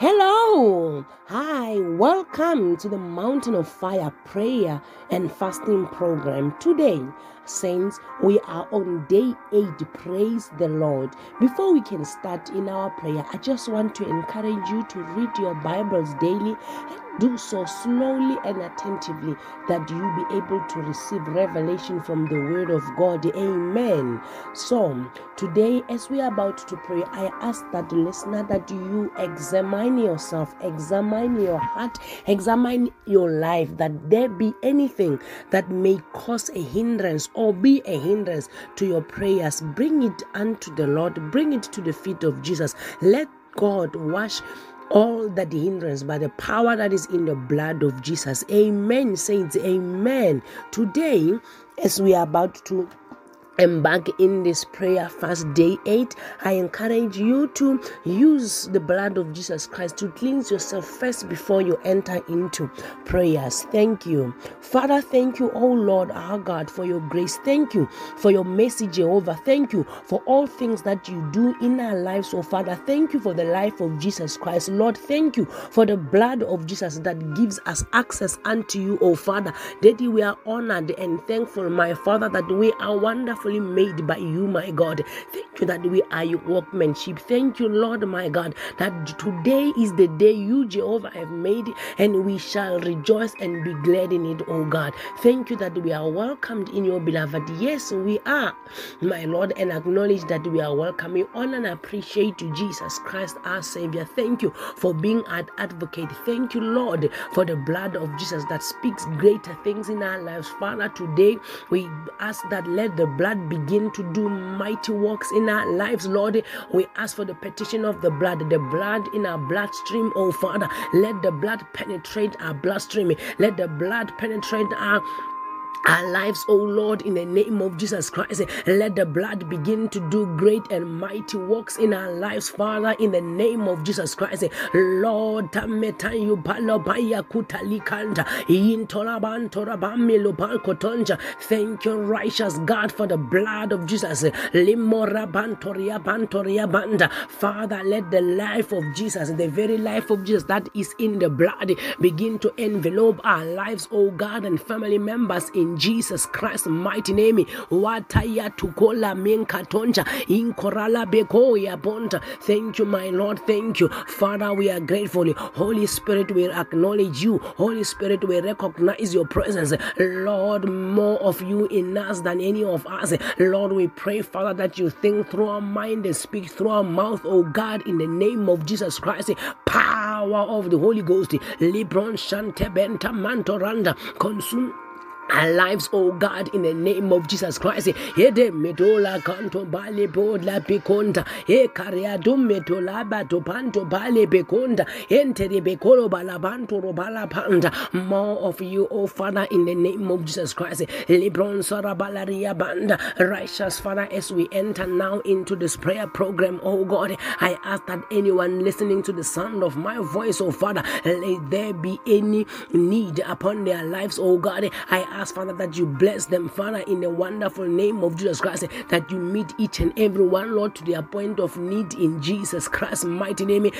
Hello, hi, welcome to the Mountain of Fire prayer and fasting program. Today, Saints, we are on day eight. Praise the Lord. Before we can start in our prayer, I just want to encourage you to read your Bibles daily do so slowly and attentively that you be able to receive revelation from the word of God. Amen. So, today, as we are about to pray, I ask that listener that you examine yourself, examine your heart, examine your life, that there be anything that may cause a hindrance or be a hindrance to your prayers. Bring it unto the Lord, bring it to the feet of Jesus. Let God wash all that hindrance by the power that is in the blood of Jesus. Amen, saints. Amen. Today, as we are about to embark in this prayer fast day 8 i encourage you to use the blood of jesus christ to cleanse yourself first before you enter into prayers. Thank you. Father thank you oh lord our god for your grace. Thank you for your mercy jehovah. Thank you for all things that you do in our lives oh father. Thank you for the life of jesus christ. Lord thank you for the blood of jesus that gives us access unto you oh father. Daddy we are honored and thankful my father that we are wonderful made by you, my God. Thank you that we are your workmanship. Thank you, Lord, my God, that today is the day you, Jehovah, have made, and we shall rejoice and be glad in it, oh God. Thank you that we are welcomed in your beloved. Yes, we are, my Lord, and acknowledge that we are welcome. We honor and appreciate you, Jesus Christ, our Savior. Thank you for being our advocate. Thank you, Lord, for the blood of Jesus that speaks greater things in our lives. Father, today we ask that let the blood begin to do mighty works in our lives, Lord. We ask for the petition of the blood, the blood in our bloodstream, oh Father. Let the blood penetrate our bloodstream. Let the blood penetrate our our lives, oh Lord, in the name of Jesus Christ. Let the blood begin to do great and mighty works in our lives, Father, in the name of Jesus Christ. Lord, tametayu palobaya kutalikanta palkotonja. Thank you, righteous God, for the blood of Jesus. Limora bantoria bantoria banda. Father, let the life of Jesus, the very life of Jesus that is in the blood, begin to envelope our lives, oh God, and family members in Jesus Christ mighty name. Wataya tukola minkatonja inkorala bekoya bonta. Thank you, my Lord. Thank you, Father. We are grateful. Holy Spirit, we acknowledge you. Holy Spirit, we recognize your presence. Lord, more of you in us than any of us. Lord, we pray, Father, that you think through our mind and speak through our mouth, oh God, in the name of Jesus Christ. Power of the Holy Ghost. Libron Shante Benta Mantoranda. Consume our lives, oh God, in the name of Jesus Christ. Yede medola kanto bale bodla pikonda. E kariado metola bato panto bale bekonda. Ente de bekolo balabanto robala panda. More of you, oh Father, in the name of Jesus Christ. Libron sarabalaria banda. Righteous Father, as we enter now into this prayer program, oh God, I ask that anyone listening to the sound of my voice, oh Father, let there be any need upon their lives, oh God. I ask, Father, that you bless them, Father, in the wonderful name of Jesus Christ, that you meet each and every one, Lord, to their point of need in Jesus Christ's mighty name.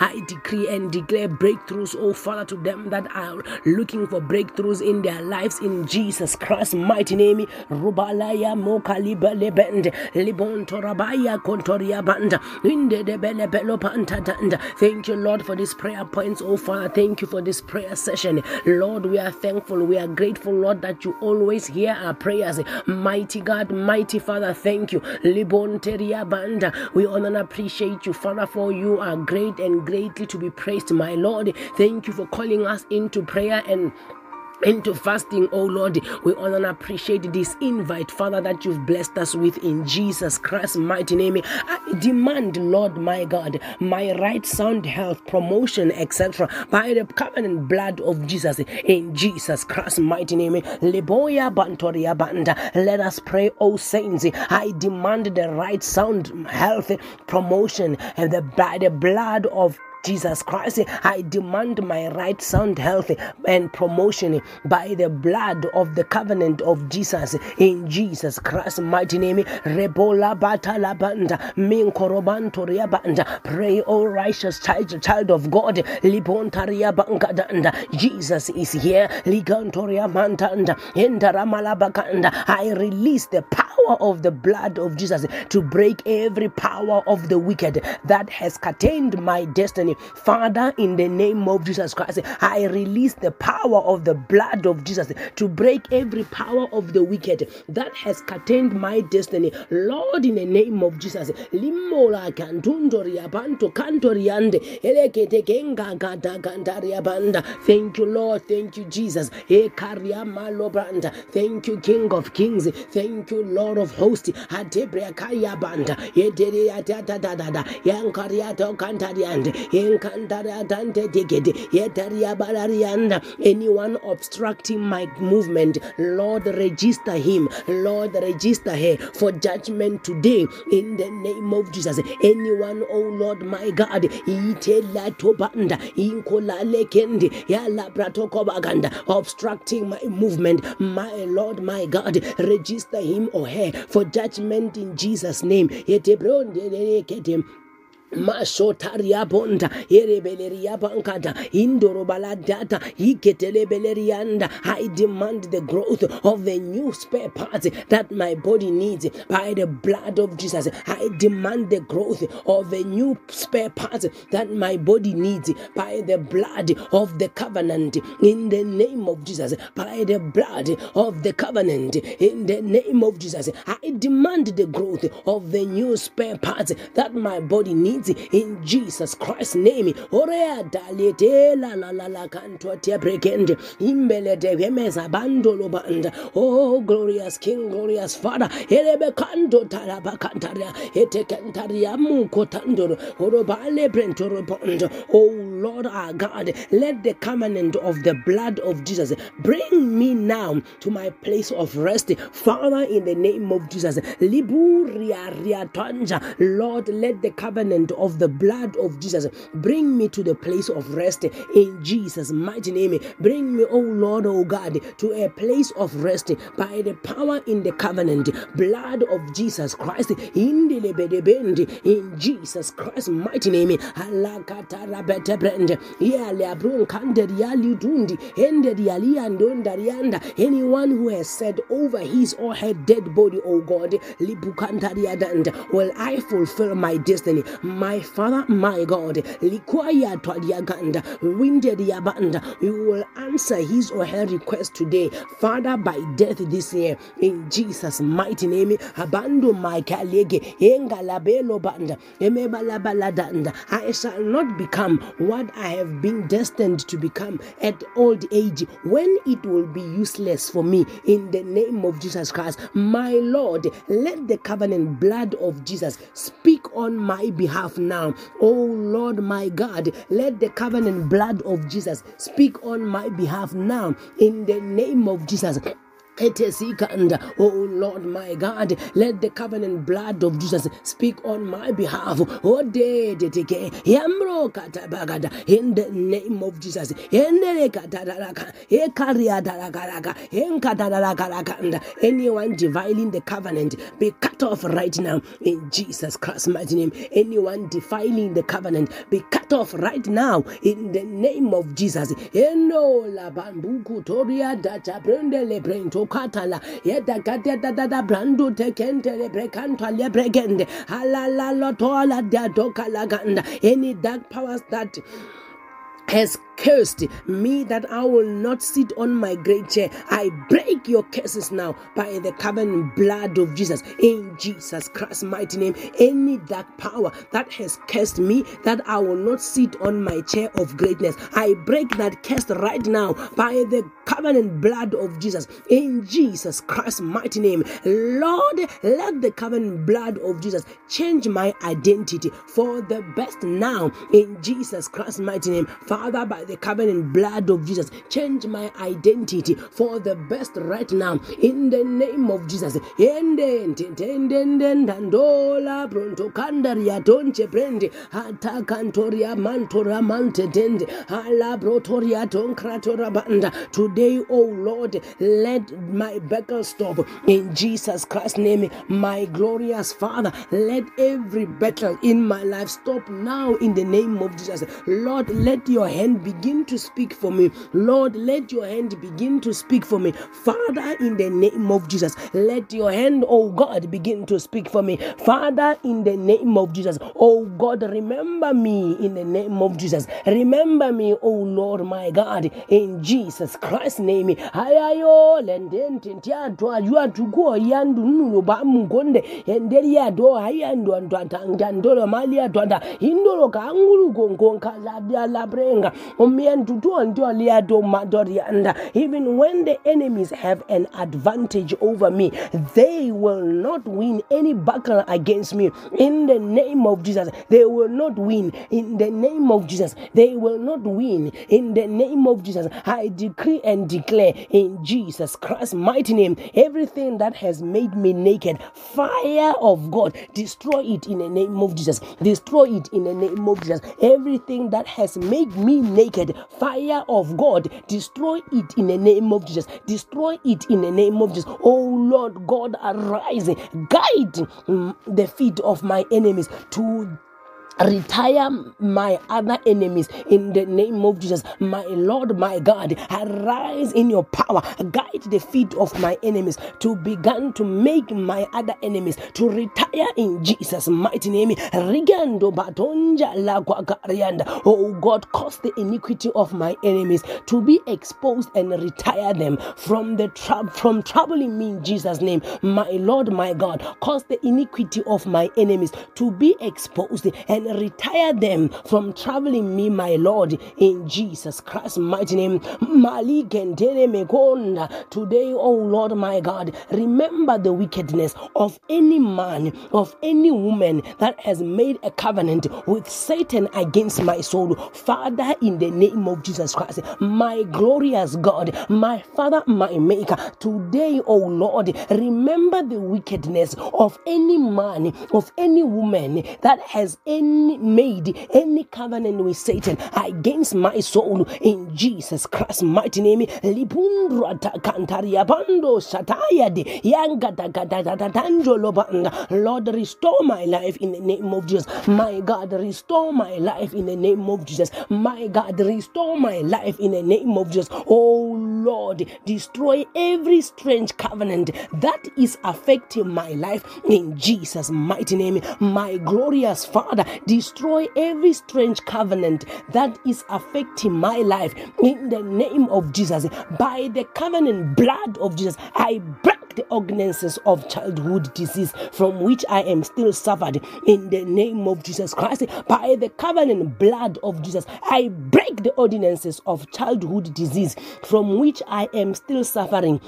I decree and declare breakthroughs, oh Father, to them that are looking for breakthroughs in their lives in Jesus Christ's mighty name. Rubalaya mokaliba lebend, kontoria banda, Thank you, Lord, for these prayer points, oh Father. Thank you for this prayer session. Lord, we are thankful. We are grateful, Lord, that you always hear our prayers. Mighty God, mighty Father, thank you. Libon teria banda. We honor and appreciate you, Father, for you are great and greatly to be praised, my Lord. Thank you for calling us into prayer and into fasting, oh Lord. We honor and appreciate this invite, Father, that you've blessed us with in Jesus Christ's mighty name. I demand, Lord my God, my right sound health, promotion, etc., by the covenant blood of Jesus in Jesus Christ's mighty name. Bantoria. Let us pray, oh saints. I demand the right sound health, promotion, and the by the blood of Jesus Christ. I demand my right sound health and promotion by the blood of the covenant of Jesus in Jesus Christ's mighty name. Rebola batala banda minkorobanto banda. Pray, O righteous child, child of God. Libontaria bankadanda. Jesus is here. Ligantoria mantanda. I release the power of the blood of Jesus to break every power of the wicked that has curtained my destiny. Father, in the name of Jesus Christ, I release the power of the blood of Jesus to break every power of the wicked that has curtained my destiny. Lord, in the name of Jesus, limola cantundoria banto cantoriande elekete kenga gata gandaria banda. Thank you, Lord. Thank you, Jesus. Thank you, King of Kings. Thank you, Lord of Hosts. Atebrea kaya banda. Yedere atata da da da. Yankariato cantariande. Yankantariatante digede. Yetaria balarianda. Anyone obstructing my movement, Lord, register him. Lord, register her for judgment today in the name of Jesus. Anyone, oh Lord, my God, itela tobanda, inkola lekende, yala bratokobaganda, obstructing my movement, my Lord, my God, register him or her for judgment in Jesus' name mashotaria bonda erebeleria bankada indorobaladata iketelebelerianda. I demand the growth of the new spare parts that my body needs by the blood of Jesus. I demand the growth of the new spare parts that my body needs by the blood of the covenant. In the name of Jesus by the blood of the covenant. In the name of Jesus I demand the growth of the new spare parts that my body needs in Jesus Christ's name. Orea dalete la la la canto imbele de bandolo banda. Oh glorious King, glorious Father. Elebe canto talaba cantaria ete cantaria muko tandoro orobale brentoro bondo. Oh Lord our God, let the covenant of the blood of Jesus bring me now to my place of rest. Father, in the name of Jesus, Liburia Lord, let the covenant of the blood of Jesus. Bring me to the place of rest in Jesus' mighty name. Bring me, oh Lord, oh God, to a place of rest by the power in the covenant, blood of Jesus Christ. In Jesus Christ's mighty name. Anyone who has said over his or her dead body, oh God, will I fulfill my destiny? My Father, my God, Winded Yabanda, you will answer his or her request today, Father, by death this year, in Jesus' mighty name. Abando my kalege, Engalabelo Banda, Emebalabaladanda. I shall not become what I have been destined to become at old age when it will be useless for me in the name of Jesus Christ. My Lord, let the covenant blood of Jesus speak on my behalf now now. Oh Lord my God, let the covenant blood of Jesus speak on my behalf now in the name of Jesus. Oh Lord my God, let the covenant blood of Jesus speak on my behalf. Oh in the name of Jesus. Anyone defiling the covenant be cut off right now in Jesus Christ's mighty name. Anyone defiling the covenant be cut off right now in the name of Jesus katala yeda gada da da da brando tekente le brekanto le bregende halala lotola da dokala any dark powers that has cursed me that I will not sit on my great chair. I break your curses now by the covenant blood of Jesus in Jesus Christ's mighty name. Any dark power that has cursed me that I will not sit on my chair of greatness, I break that curse right now by the covenant blood of Jesus in Jesus Christ's mighty name. Lord, let the covenant blood of Jesus change my identity for the best now in Jesus Christ's mighty name. Father, Father, by the covenant blood of Jesus, change my identity for the best right now. In the name of Jesus. Today, oh Lord, let my battle stop in Jesus Christ's name. My glorious Father, let every battle in my life stop now in the name of Jesus. Lord, let your hand begin to speak for me. Lord, let your hand begin to speak for me. Father, in the name of Jesus, let your hand, oh God, begin to speak for me. Father, in the name of Jesus, oh God, remember me in the name of Jesus. Remember me, oh Lord, my God, in Jesus Christ's name. Hayayo lendente ntiatwa yua tukuo yandu nunu ba mungonde enderi ya do hayando antwatanga ndolo mali atwanda indolo even when the enemies have an advantage over me they will not win any battle against me. In the name of Jesus they will not win. In the name of Jesus they will not win. In the name of Jesus I decree and declare in Jesus Christ's mighty name everything that has made me naked fire of God destroy it in the name of Jesus. Destroy it in the name of Jesus. Everything that has made me naked. Fire of God destroy it in the name of Jesus. Destroy it in the name of Jesus. Oh Lord God arise. Guide mm, the feet of my enemies to retire my other enemies in the name of Jesus. My Lord, my God, arise in your power, guide the feet of my enemies to begin to make my other enemies to retire in Jesus' mighty name. Rigando batonja la Oh God, cause the iniquity of my enemies to be exposed and retire them from the trap from troubling me in Jesus' name. My Lord, my God, cause the iniquity of my enemies to be exposed and retire them from traveling me, my Lord, in Jesus Christ's mighty name. Today, oh Lord, my God, remember the wickedness of any man, of any woman that has made a covenant with Satan against my soul. Father, in the name of Jesus Christ, my glorious God, my Father, my Maker, today, oh Lord, remember the wickedness of any man, of any woman that has any made any covenant with Satan against my soul in Jesus Christ's mighty name. Lord, restore my life in the name of Jesus. My God, restore my life in the name of Jesus. My God, restore my life in the name of Jesus. Oh Lord, destroy every strange covenant that is affecting my life in Jesus' mighty name. My glorious Father, destroy every strange covenant that is affecting my life in the name of Jesus. By the covenant blood of Jesus, I break the ordinances of childhood disease from which I am still suffered in the name of Jesus Christ. By the covenant blood of Jesus, I break the ordinances of childhood disease from which I am still suffering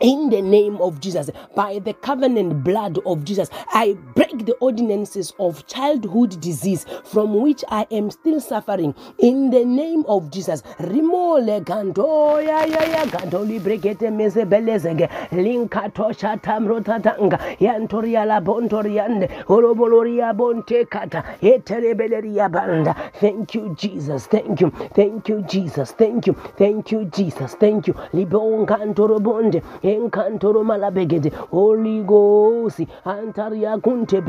in the name of Jesus, by the covenant blood of Jesus, I break the ordinances of childhood disease from which I am still suffering. In the name of Jesus, rimole ganto ya ya ya ganto librekete mese belezege linkato shatam rotatanga yantoria la bontoriande oroboloria bonte kata eterebeleria banda. Thank you, Jesus. Thank you. Thank you, Jesus. Thank you. Thank you, Jesus. Thank you. Libon kantoro bonde enkantoro Holy Ghost antaria kunte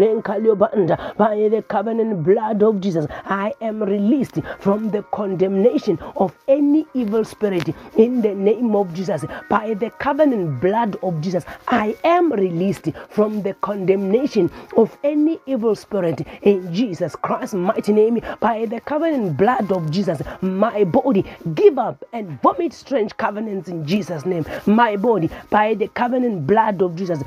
by the covenant blood of Jesus I am released from the condemnation of any evil spirit in the name of Jesus. By the covenant blood of Jesus I am released from the condemnation of any evil spirit in Jesus Christ's mighty name. By the covenant blood of Jesus my body give up and vomit strange covenants in Jesus name. My body by the covenant blood of Jesus.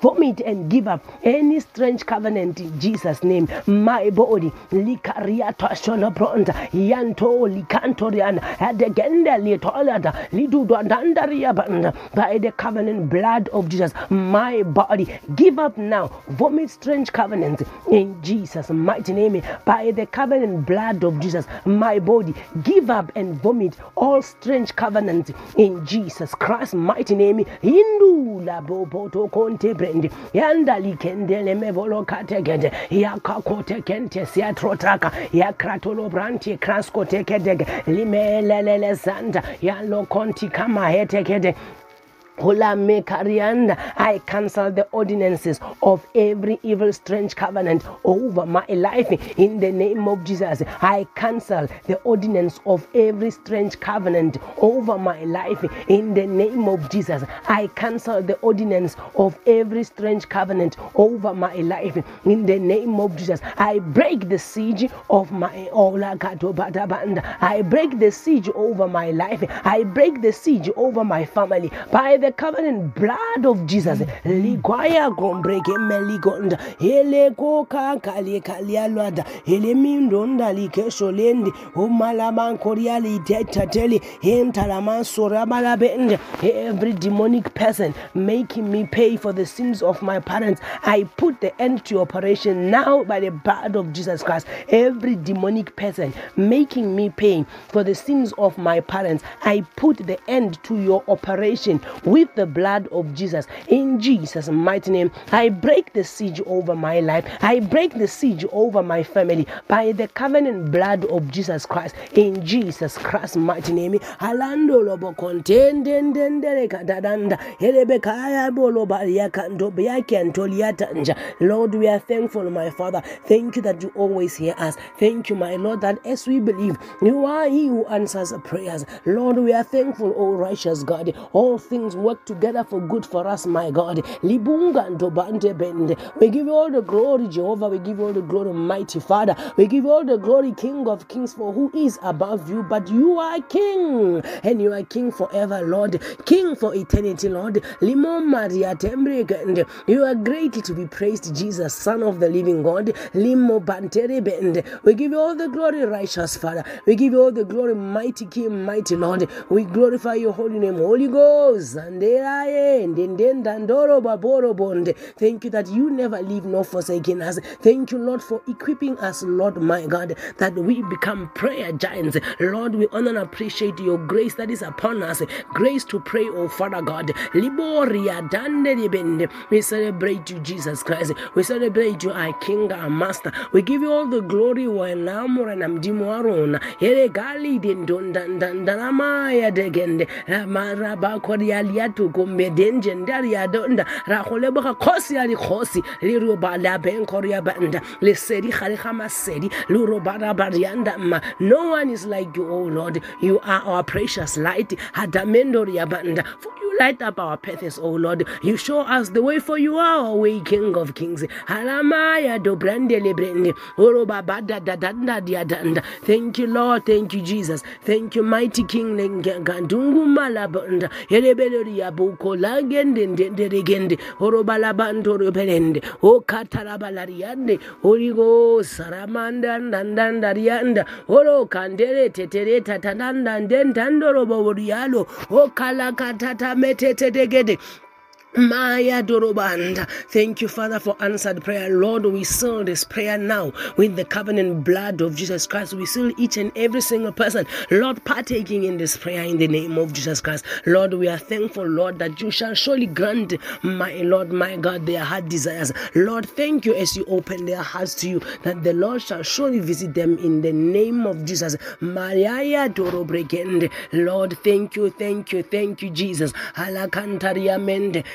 Vomit and give up any strange covenant in Jesus' name. My body, likariata sholobronda, yanto likantoriana, adegenda litolada, lidudwandandaria banda, by the covenant blood of Jesus. My body, give up now. Vomit strange covenants in Jesus' mighty name. By the covenant blood of Jesus, my body, give up and vomit all strange covenants in Jesus Christ's mighty name. indula bopoto konte brende yanda likendele mevolo kategede yakakote kente siatrotaka yakratolo branti kraskotekedege limelelele sanda yalokonti kama hetekede I cancel the ordinances of every evil, strange covenant over my life in the name of Jesus. I cancel the ordinance of every strange covenant over my life in the name of Jesus. I cancel the ordinance of every strange covenant over my life in the name of Jesus. I break the siege of my I break the siege over my life. I break the siege over my family by the covenant blood of Jesus. Gombreke meligonda. Hele koka kali. Hele mindonda like. Umalaman koriali tetateli. Hentalaman. Every demonic person making me pay for the sins of my parents. I put the end to operation now by the blood of Jesus Christ. Every demonic person making me pay for the sins of my parents. I put the end to your operation with the blood of Jesus. In Jesus' mighty name, I break the siege over my life. I break the siege over my family by the covenant blood of Jesus Christ. In Jesus Christ's mighty name. Alando lobo Lord, we are thankful, my Father. Thank you that you always hear us. Thank you, my Lord, that as we believe, you are He who answers prayers. Lord, we are thankful, O righteous God. All things work together for good for us, my God. Libunga ndobante bende. We give you all the glory, Jehovah. We give you all the glory, mighty Father. We give you all the glory, King of Kings, for who is above you, but you are King, and you are King forever, Lord. King for eternity, Lord. Limo Maria Tembre, you are great to be praised, Jesus, Son of the living God. Limo Bantere Bende. We give you all the glory, righteous Father. We give you all the glory, mighty King, mighty Lord. We glorify your holy name, Holy Ghost. Thank you that you never leave nor forsaken us. Thank you, Lord, for equipping us, Lord, my God, that we become prayer giants. Lord, we honor and appreciate your grace that is upon us. Grace to pray, oh Father God. We celebrate you, Jesus Christ. We celebrate you, our King, our Master. We give you all the glory. yatu kumbe denje ndari ya donda. Rahole baka kosi ya likosi liru bala benkor ya banda. Le seri khali khama seri luro bara barianda ma no one is like you oh lord. You are our precious light. Hadamendo ya banda. For light up our paths oh lord. You show us the way for you are our way king of kings. Thank you lord. Thank you jesus. Thank you mighty king. Ngandungu malabanda yerebele yabuko lagende ndenderegende orobalabando rebelende okatarabalariande origo saramanda ndandandarianda oro kandere tetere tatananda ndendandoroborialo okalakatata metetetegede they get it. Maya Dorobanda. Thank you, Father, for answered prayer. Lord, we seal this prayer now with the covenant blood of Jesus Christ. We seal each and every single person, Lord, partaking in this prayer in the name of Jesus Christ. Lord, we are thankful, Lord, that you shall surely grant, my Lord, my God, their heart desires. Lord, thank you as you open their hearts to you, that the Lord shall surely visit them in the name of Jesus. Maria Dorobrekende. Lord, thank you, thank you, thank you, Jesus.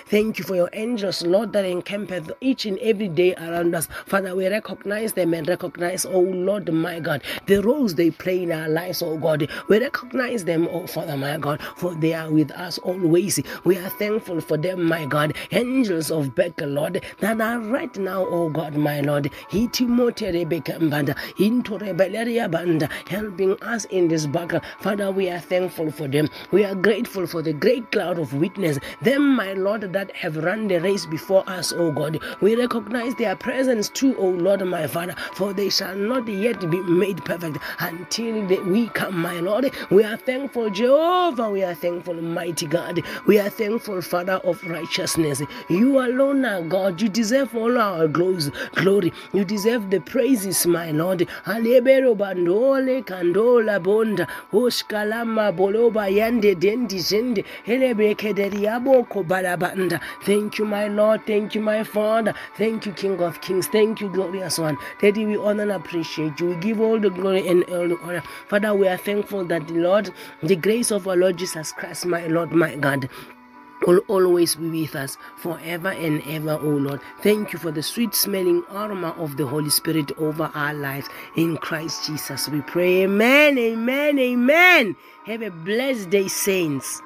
Thank you for your angels, Lord, that encampeth each and every day around us. Father, we recognize them and recognize, oh Lord, my God, the roles they play in our lives, oh God. We recognize them, oh Father, my God, for they are with us always. We are thankful for them, my God. Angels of Becca, Lord, that are right now, oh God, my Lord. Helping us in this battle. Father, we are thankful for them. We are grateful for the great cloud of witness. Them, my Lord, that have run the race before us, O God. We recognize their presence too, O Lord, my Father, for they shall not yet be made perfect until we come, my Lord. We are thankful, Jehovah. We are thankful, mighty God. We are thankful, Father of righteousness. You alone are God. You deserve all our glories, glory. You deserve the praises, my Lord. Alebero bandole kandola bonda boloba yande dendi jende helebrekederiaboko Thank you, my Lord. Thank you, my Father. Thank you, King of Kings. Thank you, glorious one. Daddy, we honor and appreciate you. We give all the glory and all the honor. Father, we are thankful that the Lord, the grace of our Lord Jesus Christ, my Lord, my God, will always be with us forever and ever, O oh Lord. Thank you for the sweet smelling aroma of the Holy Spirit over our lives. In Christ Jesus, we pray. Amen, amen, amen. Have a blessed day, saints.